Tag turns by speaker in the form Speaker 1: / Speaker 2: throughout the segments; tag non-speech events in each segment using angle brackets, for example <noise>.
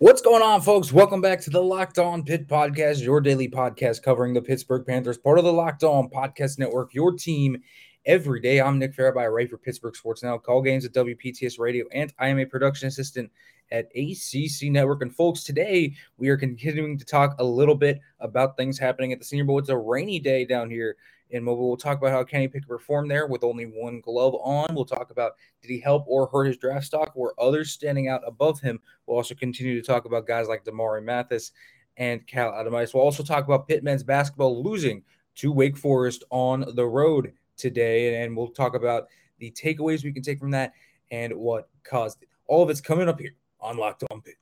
Speaker 1: What's going on, folks? Welcome back to the Locked On Pitt Podcast, your daily podcast covering the Pittsburgh Panthers, part of the Locked On Podcast Network, your team every day. I'm Nick I write for Pittsburgh Sports Now, call games at WPTS Radio, and I am a production assistant at ACC Network. And folks, today we are continuing to talk a little bit about things happening at the Senior Bowl. It's a rainy day down here in Mobile. We'll talk about how Kenny Pickett performed there with only one glove on. We'll talk about did he help or hurt his draft stock? Were others standing out above him? We'll also continue to talk about guys like Damari Mathis and Cal Adomitis. We'll also talk about Pitt men's basketball losing to Wake Forest on the road today, and we'll talk about the takeaways we can take from that and what caused it. All of it's coming up here on Locked On Pitt.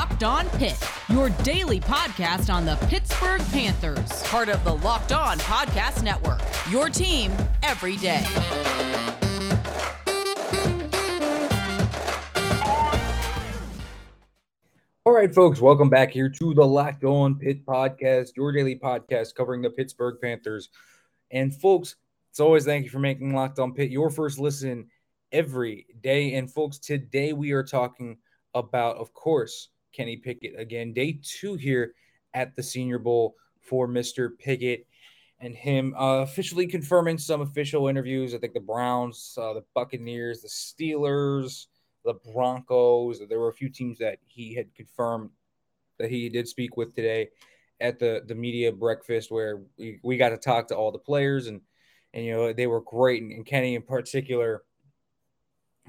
Speaker 2: Locked On Pitt, your daily podcast on the Pittsburgh Panthers, part of the Locked On Podcast Network. Your team every day.
Speaker 1: All right, folks, welcome back here to the Locked On Pitt podcast, your daily podcast covering the Pittsburgh Panthers. And folks, it's always thank you for making Locked On Pitt your first listen every day. And folks, today we are talking about, of course, Kenny Pickett again. Day two here at the Senior Bowl for Mr. Pickett and him uh, officially confirming some official interviews. I think the Browns, uh, the Buccaneers, the Steelers, the Broncos. There were a few teams that he had confirmed that he did speak with today at the the media breakfast where we, we got to talk to all the players and and you know they were great and, and Kenny in particular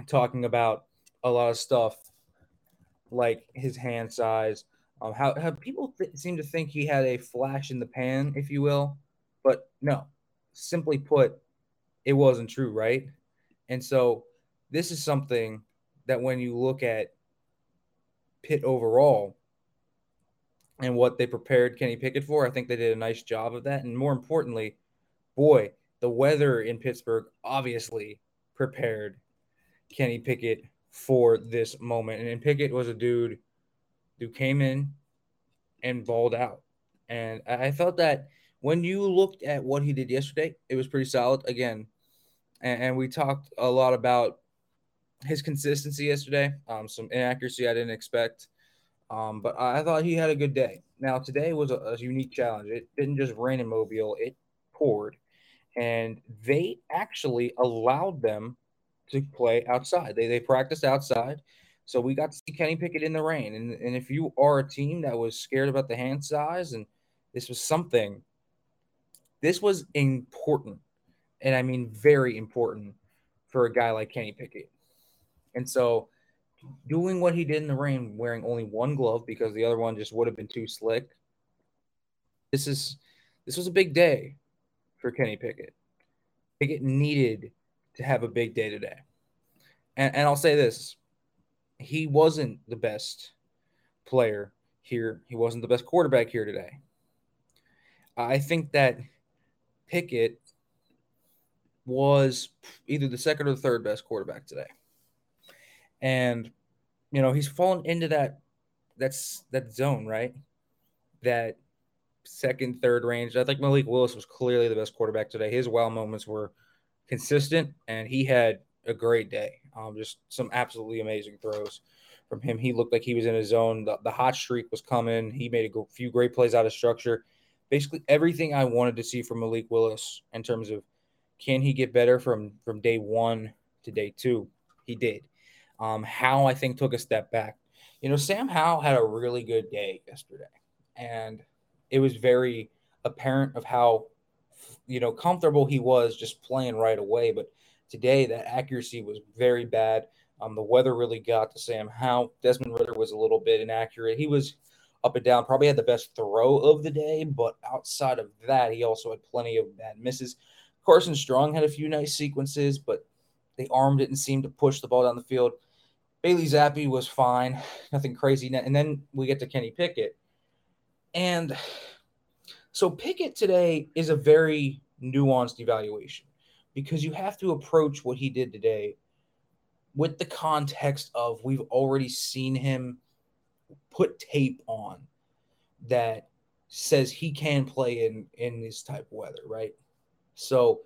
Speaker 1: talking about a lot of stuff like his hand size. Um, how, how people th- seem to think he had a flash in the pan, if you will, but no. Simply put, it wasn't true, right? And so this is something that when you look at Pitt overall and what they prepared Kenny Pickett for, I think they did a nice job of that. And more importantly, boy, the weather in Pittsburgh obviously prepared Kenny Pickett for this moment. And Pickett was a dude who came in and balled out. And I felt that when you looked at what he did yesterday, it was pretty solid. Again, and, and we talked a lot about his consistency yesterday, um, some inaccuracy I didn't expect. Um, but I thought he had a good day. Now, today was a, a unique challenge. It didn't just rain in Mobile, it poured. And they actually allowed them to play outside. They they practiced outside. So we got to see Kenny Pickett in the rain. And, and if you are a team that was scared about the hand size and this was something, this was important. And I mean very important for a guy like Kenny Pickett. And so doing what he did in the rain, wearing only one glove because the other one just would have been too slick. This is this was a big day for Kenny Pickett. Pickett needed to have a big day today. And, and I'll say this he wasn't the best player here, he wasn't the best quarterback here today. I think that Pickett was either the second or the third best quarterback today. And you know, he's fallen into that that's that zone, right? That second, third range. I think Malik Willis was clearly the best quarterback today. His wow moments were consistent, and he had a great day. Um, just some absolutely amazing throws from him. He looked like he was in his zone. The, the hot streak was coming. He made a few great plays out of structure. Basically, everything I wanted to see from Malik Willis in terms of can he get better from from day one to day two, he did. Um, Howell I think took a step back. You know, Sam Howell had a really good day yesterday, and it was very apparent of how you know, comfortable he was just playing right away. But today, that accuracy was very bad. Um, the weather really got to Sam Howell. Desmond Ridder was a little bit inaccurate. He was up and down, probably had the best throw of the day, but outside of that, he also had plenty of bad misses. Carson Strong had a few nice sequences, but they armed didn't seem to push the ball down the field. Bailey Zappe was fine, <sighs> nothing crazy. And then we get to Kenny Pickett. And so Pickett today is a very nuanced evaluation because you have to approach what he did today with the context of we've already seen him put tape on that says he can play in in this type of weather, right? So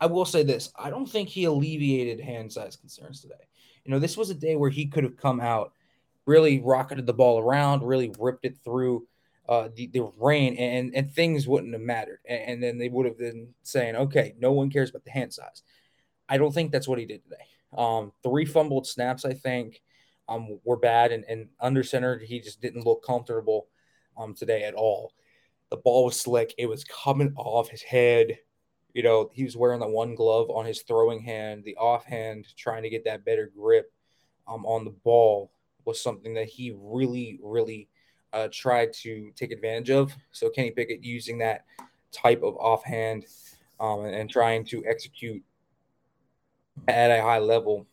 Speaker 1: I will say this I don't think he alleviated hand size concerns today. You know, this was a day where he could have come out, really rocketed the ball around, really ripped it through uh, the, the rain, and, and things wouldn't have mattered. And, and then they would have been saying, okay, no one cares about the hand size. I don't think that's what he did today. Um, three fumbled snaps, I think, um, were bad, and, and under center, he just didn't look comfortable um, today at all. The ball was slick, it was coming off his head. You know, he was wearing the one glove on his throwing hand, the offhand, trying to get that better grip um, on the ball was something that he really, really uh, tried to take advantage of. So Kenny Pickett using that type of offhand um, and, and trying to execute at a high level.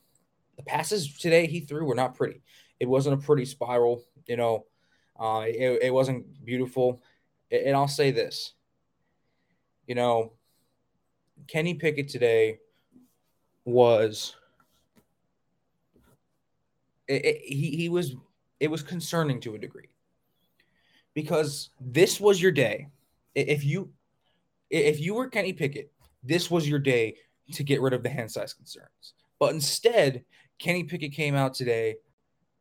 Speaker 1: The passes today he threw were not pretty. It wasn't a pretty spiral, you know. Uh, it, it wasn't beautiful. And I'll say this, you know, Kenny Pickett today was it, it, he he was it was concerning to a degree because this was your day. If you if you were Kenny Pickett, this was your day to get rid of the hand size concerns. But instead, Kenny Pickett came out today,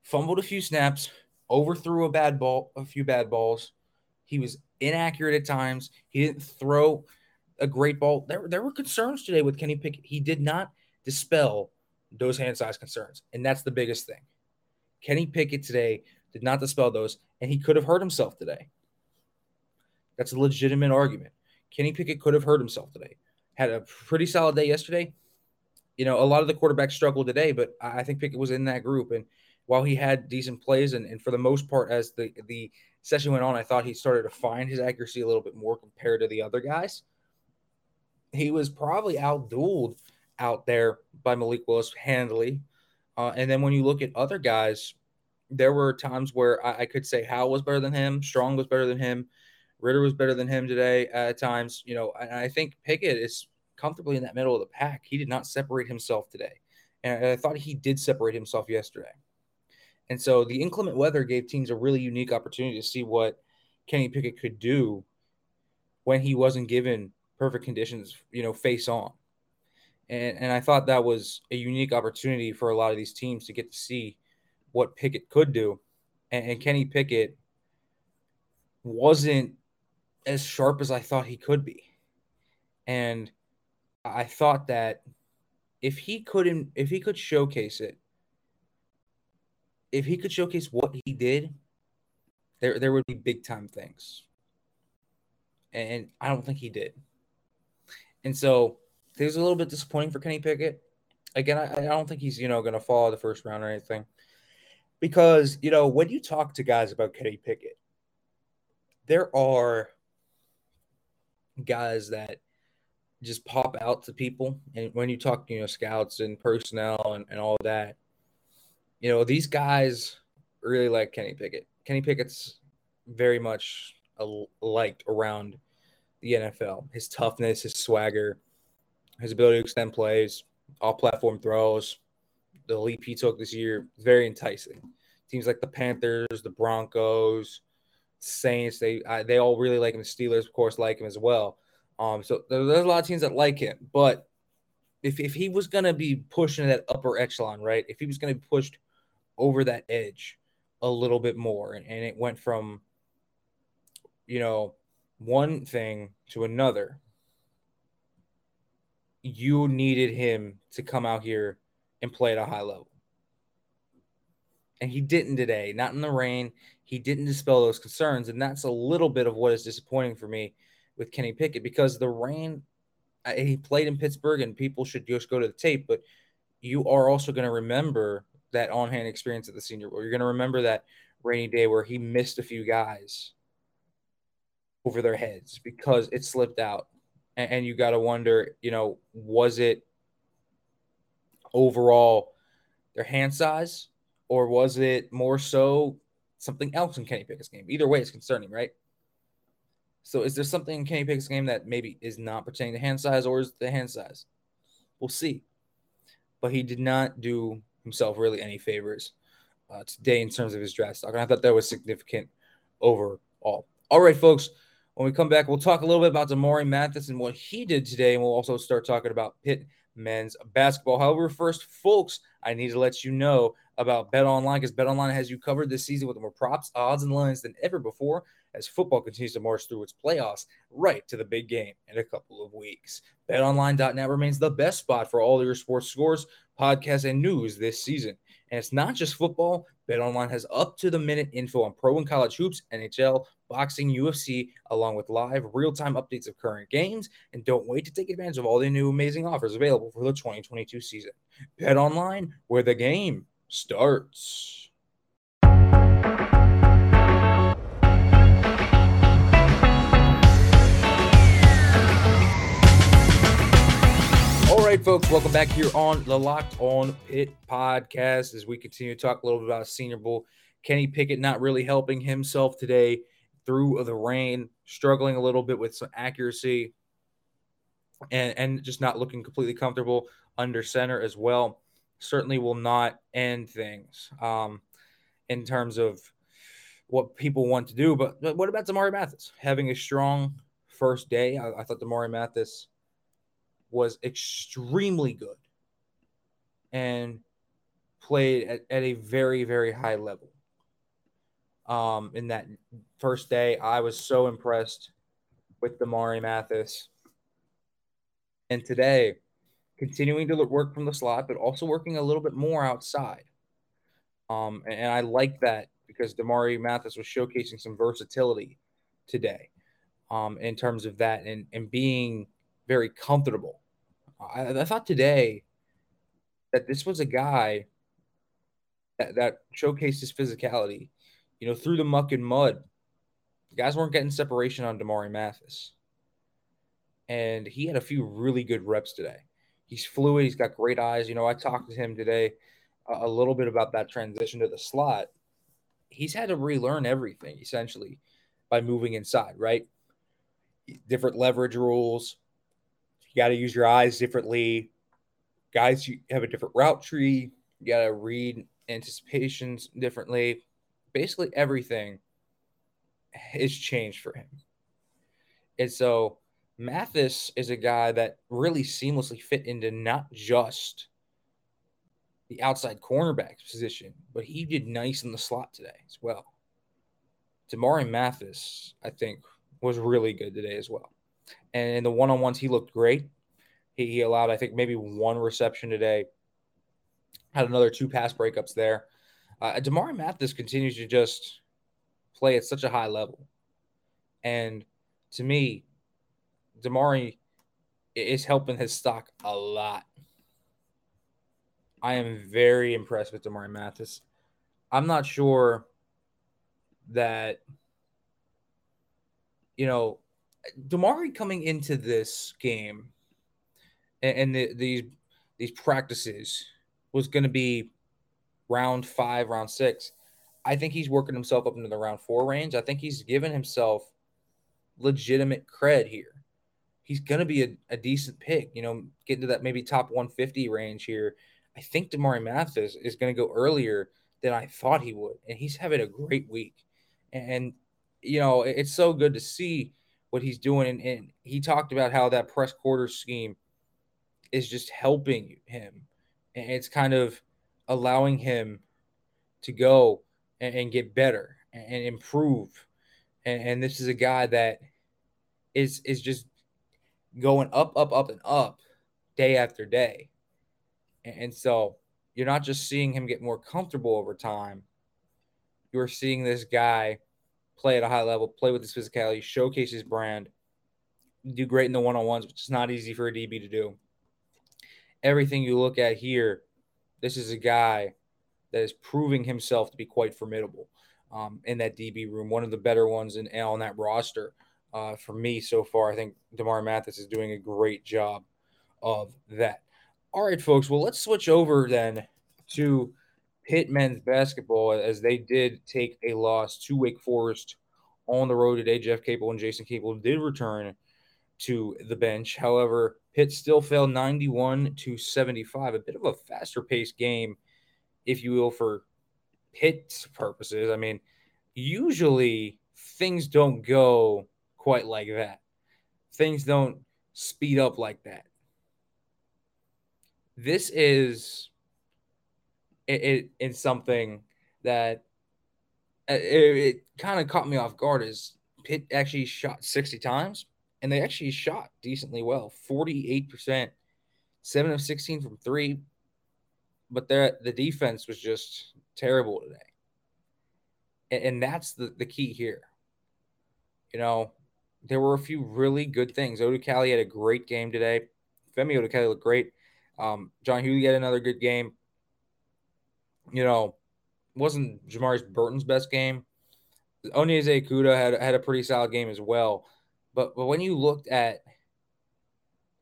Speaker 1: fumbled a few snaps, overthrew a bad ball, a few bad balls. He was inaccurate at times. He didn't throw a great ball. There, there were concerns today with Kenny Pickett. He did not dispel those hand size concerns. And that's the biggest thing. Kenny Pickett today did not dispel those, and he could have hurt himself today. That's a legitimate argument. Kenny Pickett could have hurt himself today. Had a pretty solid day yesterday. You know, a lot of the quarterbacks struggled today, but I think Pickett was in that group. And while he had decent plays, and, and for the most part, as the the session went on, I thought he started to find his accuracy a little bit more compared to the other guys he was probably outdueled out there by Malik Willis handily. Uh, and then when you look at other guys, there were times where I, I, could say Howell was better than him, Strong was better than him, Ridder was better than him today at times. You know, and I think Pickett is comfortably in that middle of the pack. He did not separate himself today. And I thought he did separate himself yesterday. And so the inclement weather gave teams a really unique opportunity to see what Kenny Pickett could do when he wasn't given perfect conditions, you know, face on. And, and I thought that was a unique opportunity for a lot of these teams to get to see what Pickett could do. And, and Kenny Pickett wasn't as sharp as I thought he could be. And I thought that if he couldn't, if he could showcase it, if he could showcase what he did, there there would be big time things. And I don't think he did. And so it was a little bit disappointing for Kenny Pickett. Again, I, I don't think he's, you know, going to fall the first round or anything. Because, you know, when you talk to guys about Kenny Pickett, there are guys that just pop out to people. And when you talk, you know, scouts and personnel and, and all that, you know, these guys really like Kenny Pickett. Kenny Pickett's very much liked around the NFL. His toughness, his swagger, his ability to extend plays, all platform throws, the leap he took this year, very enticing. Teams like the Panthers, the Broncos, Saints, they they all really like him. The Steelers, of course, like him as well. Um, so there's a lot of teams that like him, but if, if he was going to be pushing that upper echelon, right? If he was going to be pushed over that edge a little bit more, and, and it went from, you know, one thing to another, you needed him to come out here and play at a high level. And he didn't today, not in the rain. He didn't dispel those concerns. And that's a little bit of what is disappointing for me with Kenny Pickett because the rain, he played in Pittsburgh and people should just go to the tape. But you are also going to remember that on hand experience at the Senior Bowl. You're going to remember that rainy day where he missed a few guys over their heads because it slipped out. And, and you got to wonder, you know, was it overall their hand size or was it more so something else in Kenny Pickett's game? Either way, it's concerning, right? So is there something in Kenny Pickett's game that maybe is not pertaining to hand size or is the hand size? We'll see. But he did not do himself really any favors uh, today in terms of his draft stock. And I thought that was significant overall. All right, folks When we come back, we'll talk a little bit about Damari Mathis and what he did today, and we'll also start talking about Pitt men's basketball. However, first, folks, I need to let you know about Bet Online because Bet Online has you covered this season with more props, odds, and lines than ever before as football continues to march through its playoffs right to the big game in a couple of weeks. BetOnline.net remains the best spot for all your sports scores, podcasts, and news this season. And it's not just football. BetOnline has up to the minute info on pro and college hoops, NHL, boxing, UFC, along with live real time updates of current games. And don't wait to take advantage of all the new amazing offers available for the 2022 season. BetOnline, where the game starts. Right, folks, welcome back here on the Locked On Pitt podcast as we continue to talk a little bit about Senior Bowl. Kenny Pickett not really helping himself today through the rain, struggling a little bit with some accuracy and, and just not looking completely comfortable under center as well. Certainly will not end things um, in terms of what people want to do. But, but what about Damari Mathis having a strong first day? I, I thought Damari Mathis was extremely good and played at, at a very, very high level. Um, in that first day, I was so impressed with Damari Mathis. And today, continuing to work from the slot, but also working a little bit more outside. Um, and, and I like that because Damari Mathis was showcasing some versatility today um, in terms of that and, and being – very comfortable. I, I thought today that this was a guy that, that showcased his physicality. You know, through the muck and mud, guys weren't getting separation on Damari Mathis. And he had a few really good reps today. He's fluid. He's got great eyes. You know, I talked to him today a, a little bit about that transition to the slot. He's had to relearn everything essentially by moving inside, right? Different leverage rules, got to use your eyes differently. Guys, you have a different route tree. You got to read anticipations differently. Basically, everything has changed for him. And so Mathis is a guy that really seamlessly fit into not just the outside cornerback position, but he did nice in the slot today as well. Damari Mathis, I think, was really good today as well. And in the one on ones, he looked great. He, he allowed, I think, maybe one reception today. Had another two pass breakups there. Uh, Damari Mathis continues to just play at such a high level. And to me, Damari is helping his stock a lot. I am very impressed with Damari Mathis. I'm not sure that, you know, Damari coming into this game and, and the, these these practices was going to be round five, round six. I think he's working himself up into the round four range. I think he's given himself legitimate cred here. He's going to be a, a decent pick, you know, getting to that maybe top 150 range here. I think Damari Mathis is going to go earlier than I thought he would. And he's having a great week. And, you know, it's so good to see what he's doing. And, and he talked about how that press quarter scheme is just helping him. And it's kind of allowing him to go and, and get better and, and improve. And, and this is a guy that is is just going up, up, up, and up day after day. And so you're not just seeing him get more comfortable over time. You're seeing this guy play at a high level, play with his physicality, showcase his brand, do great in the one on ones, which is not easy for a DB to do. Everything you look at here, this is a guy that is proving himself to be quite formidable um, in that DB room, one of the better ones in on that roster. Uh, for me so far, I think Damari Mathis is doing a great job of that. All right, folks. Well, let's switch over then to Pitt men's basketball as they did take a loss to Wake Forest on the road today. Jeff Capel and Jason Capel did return to the bench. However, Pitt still fell 91 to 75, a bit of a faster paced game, if you will, for Pitt's purposes. I mean, usually things don't go quite like that. Things don't speed up like that. This is it, it in something that uh, it, it kind of caught me off guard is Pitt actually shot 60 times and they actually shot decently well 48%, 7 of 16 from three. But the defense was just terrible today. And, and that's the, the key here. You know, there were a few really good things. Odukale had a great game today. Femi Odukale looked great. Um, John Hugley had another good game. You know, wasn't Jamarius Burton's best game. Onyeze Okudah had had a pretty solid game as well. But but when you looked at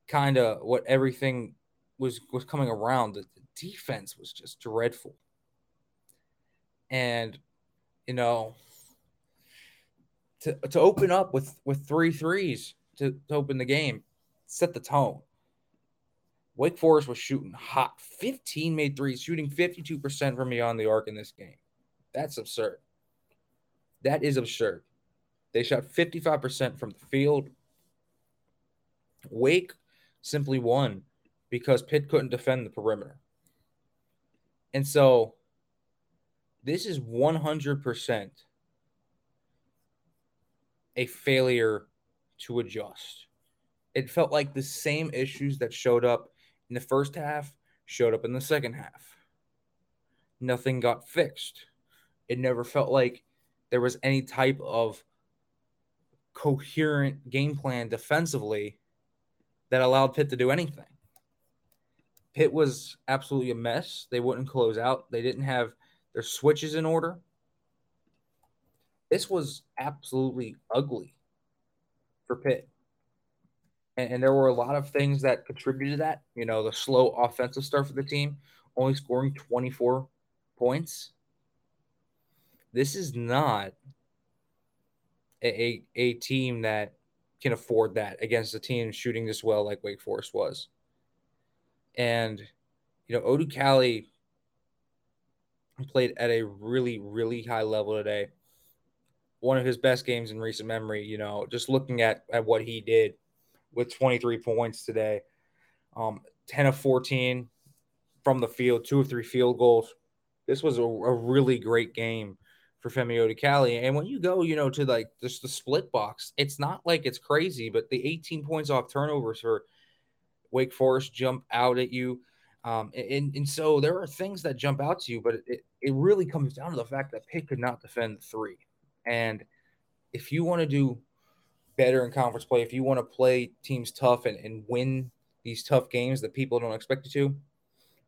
Speaker 1: kind of what everything was was coming around, the, the defense was just dreadful. And you know, to to open up with with three threes to, to open the game, set the tone. Wake Forest was shooting hot. 15 made threes, shooting 52% from beyond the arc in this game. That's absurd. That is absurd. They shot 55% from the field. Wake simply won because Pitt couldn't defend the perimeter. And so this is 100% a failure to adjust. It felt like the same issues that showed up in the first half showed up in the second half. Nothing got fixed. It never felt like there was any type of coherent game plan defensively that allowed Pitt to do anything. Pitt was absolutely a mess. They wouldn't close out. They didn't have their switches in order. This was absolutely ugly for Pitt. And, and, there were a lot of things that contributed to that. You know, the slow offensive start for the team, only scoring 24 points. This is not a, a, team that can afford that against a team shooting this well like Wake Forest was. And, you know, Odukale played at a really, really high level today. One of his best games in recent memory, you know, just looking at, at what he did with 23 points today. Um, 10 of 14 from the field, two of three field goals. This was a, a really great game for Femi Odukale. And when you go, you know, to like just the split box, it's not like it's crazy, but the 18 points off turnovers for Wake Forest jump out at you. Um, and, and so there are things that jump out to you, but it, it really comes down to the fact that Pitt could not defend three. And if you want to do better in conference play, if you want to play teams tough and, and win these tough games that people don't expect you to,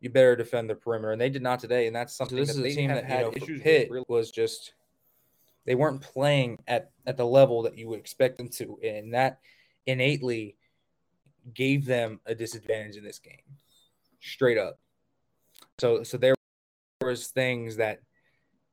Speaker 1: you better defend the perimeter. And they did not today. And that's something so this that is a team that had you know, issues Pitt with was just they weren't playing at, at the level that you would expect them to. And that innately gave them a disadvantage in this game. Straight up. So so there was things that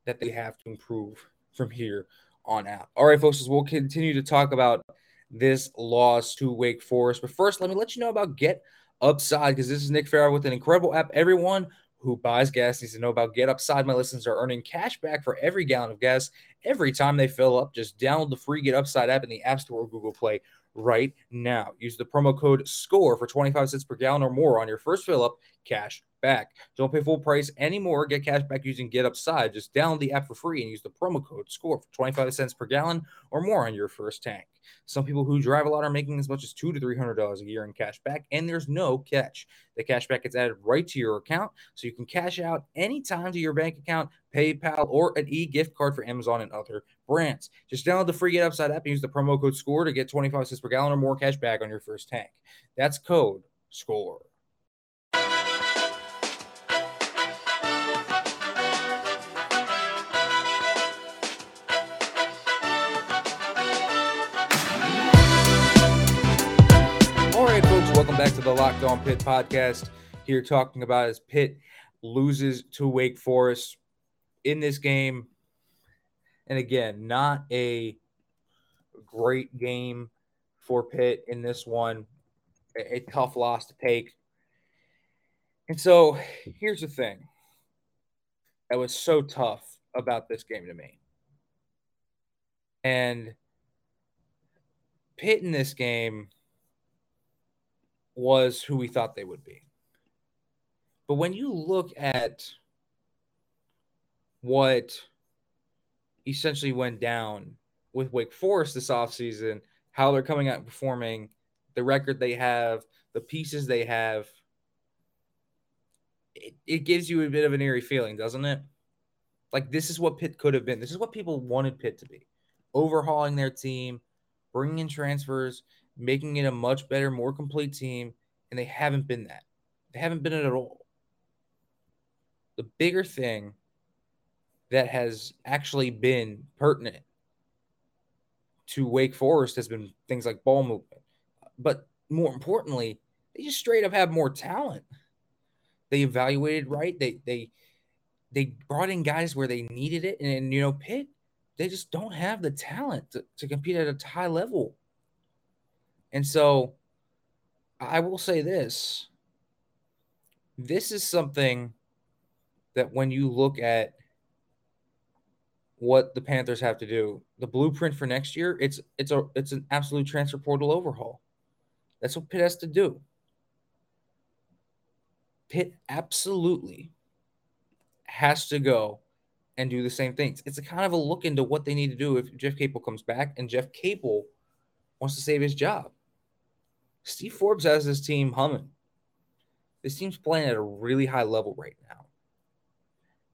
Speaker 1: that they have to improve from here on. All right, folks, we'll continue to talk about this loss to Wake Forest. But first, let me let you know about Get Upside because this is Nick Farrell with an incredible app. Everyone who buys gas needs to know about Get Upside. My listeners are earning cash back for every gallon of gas every time they fill up. Just download the free Get Upside app in the App Store or Google Play right now. Use the promo code SCORE for 25 cents per gallon or more on your first fill up. Cash back. Don't pay full price anymore. Get cash back using Get Upside. Just download the app for free and use the promo code SCORE for 25 cents per gallon or more on your first tank. Some people who drive a lot are making as much as two to three hundred dollars a year in cash back, and there's no catch. The cash back gets added right to your account, so you can cash out anytime to your bank account, PayPal, or an e-gift card for Amazon and other brands. Just download the free Get Upside app and use the promo code SCORE to get 25 cents per gallon or more cash back on your first tank. That's code SCORE. All right, folks, welcome back to the Locked On Pitt podcast. Here talking about as Pitt loses to Wake Forest in this game. And again, not a great game for Pitt in this one. A, a tough loss to take. And so here's the thing that was so tough about this game to me. And Pitt in this game was who we thought they would be. But when you look at what essentially went down with Wake Forest this offseason, how they're coming out and performing, the record they have, the pieces they have, it, it gives you a bit of an eerie feeling, doesn't it? Like this is what Pitt could have been. This is what people wanted Pitt to be. Overhauling their team, bringing in transfers, making it a much better, more complete team, and they haven't been that. They haven't been it at all. The bigger thing that has actually been pertinent to Wake Forest has been things like ball movement. But more importantly, they just straight up have more talent. They evaluated right. They they they brought in guys where they needed it. And, and you know, Pitt, they just don't have the talent to, to compete at a high level. And so I will say this. This is something that when you look at what the Panthers have to do, the blueprint for next year, it's it's a it's an absolute transfer portal overhaul. That's what Pitt has to do. Pitt absolutely has to go and do the same things. It's a kind of a look into what they need to do if Jeff Capel comes back and Jeff Capel wants to save his job. Steve Forbes has his team humming. This team's playing at a really high level right now.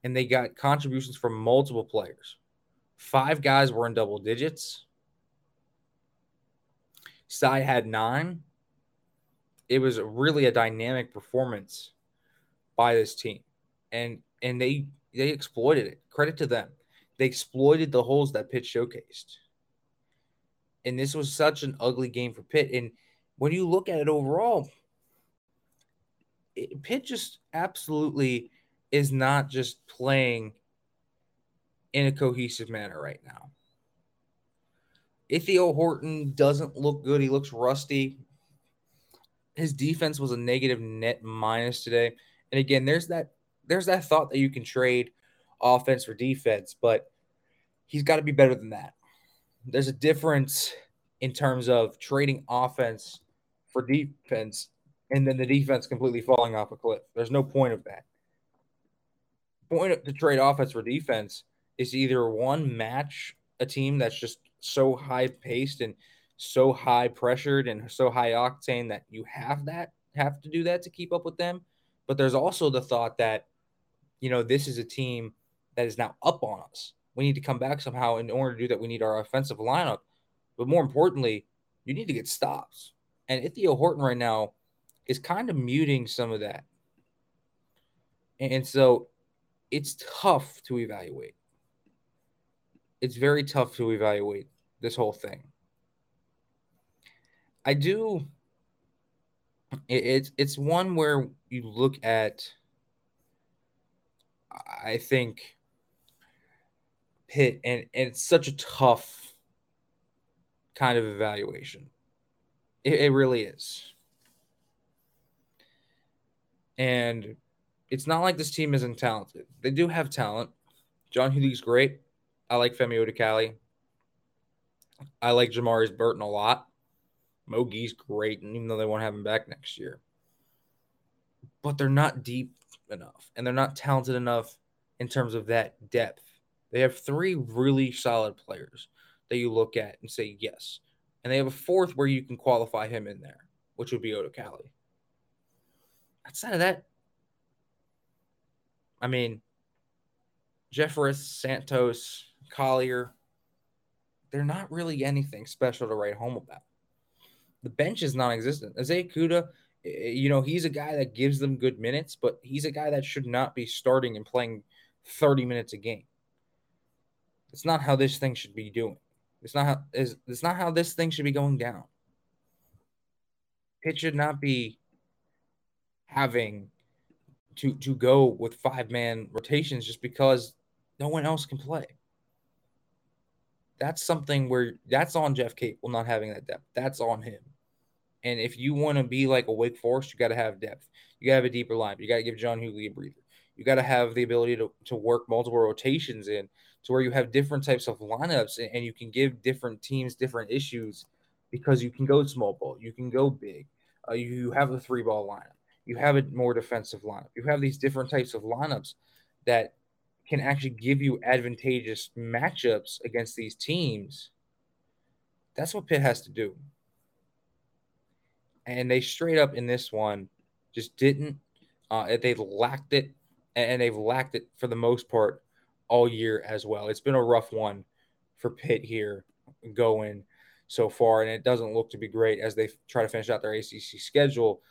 Speaker 1: And they got contributions from multiple players. Five guys were in double digits. Sy had nine. It was really a dynamic performance by this team. And and they they exploited it. Credit to them. They exploited the holes that Pitt showcased. And this was such an ugly game for Pitt. And when you look at it overall, it, Pitt just absolutely is not just playing in a cohesive manner right now. Ithiel Horton doesn't look good. He looks rusty. His defense was a negative net minus today. And again, there's that there's that thought that you can trade offense for defense, but he's got to be better than that. There's a difference in terms of trading offense for defense and then the defense completely falling off a cliff. There's no point of that. Point trade offense for defense is either one match a team that's just so high paced and so high pressured and so high octane that you have that have to do that to keep up with them. But there's also the thought that, you know, this is a team that is now up on us. We need to come back somehow. In order to do that, we need our offensive lineup. But more importantly, you need to get stops. And Ithiel Horton right now is kind of muting some of that. And so it's tough to evaluate. It's very tough to evaluate this whole thing. I do it's it's one where you look at I think Pitt and, and it's such a tough kind of evaluation. It, it really is. And it's not like this team isn't talented. They do have talent. John Hugley's great. I like Femi Odukale. I like Jamarius Burton a lot. Mogi's great, and even though they won't have him back next year. But they're not deep enough, and they're not talented enough in terms of that depth. They have three really solid players that you look at and say yes. And they have a fourth where you can qualify him in there, which would be Odukale. Outside of that, I mean, Jeffress, Santos, Collier, they're not really anything special to write home about. The bench is non-existent. Isaiah Kuda, eh, you know, he's a guy that gives them good minutes, but he's a guy that should not be starting and playing 30 minutes a game. It's not how this thing should be doing. It's not how it's not how this thing should be going down. It should not be having to to go with five man rotations just because no one else can play. That's something where that's on Jeff Capel not having that depth. That's on him. And if you want to be like a Wake Forest, you got to have depth. You got to have a deeper line. You got to give John Hugley a breather. You got to have the ability to, to work multiple rotations in to where you have different types of lineups and, and you can give different teams different issues because you can go small ball, you can go big, uh, you have a three ball lineup, you have a more defensive lineup, you have these different types of lineups that can actually give you advantageous matchups against these teams. That's what Pitt has to do. And they straight up in this one just didn't. Uh, they lacked it, and they've lacked it for the most part all year as well. It's been a rough one for Pitt here going so far, and it doesn't look to be great as they try to finish out their ACC schedule.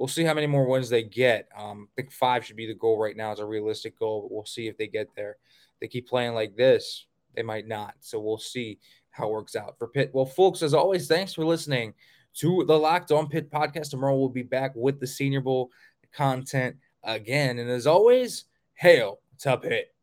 Speaker 1: We'll see how many more wins they get. Um, I think five should be the goal right now. It's a realistic goal, but we'll see if they get there. If they keep playing like this, they might not. So we'll see how it works out for Pitt. Well, folks, as always, thanks for listening to the Locked On Pitt podcast. Tomorrow we'll be back with the Senior Bowl content again. And as always, hail to Pitt.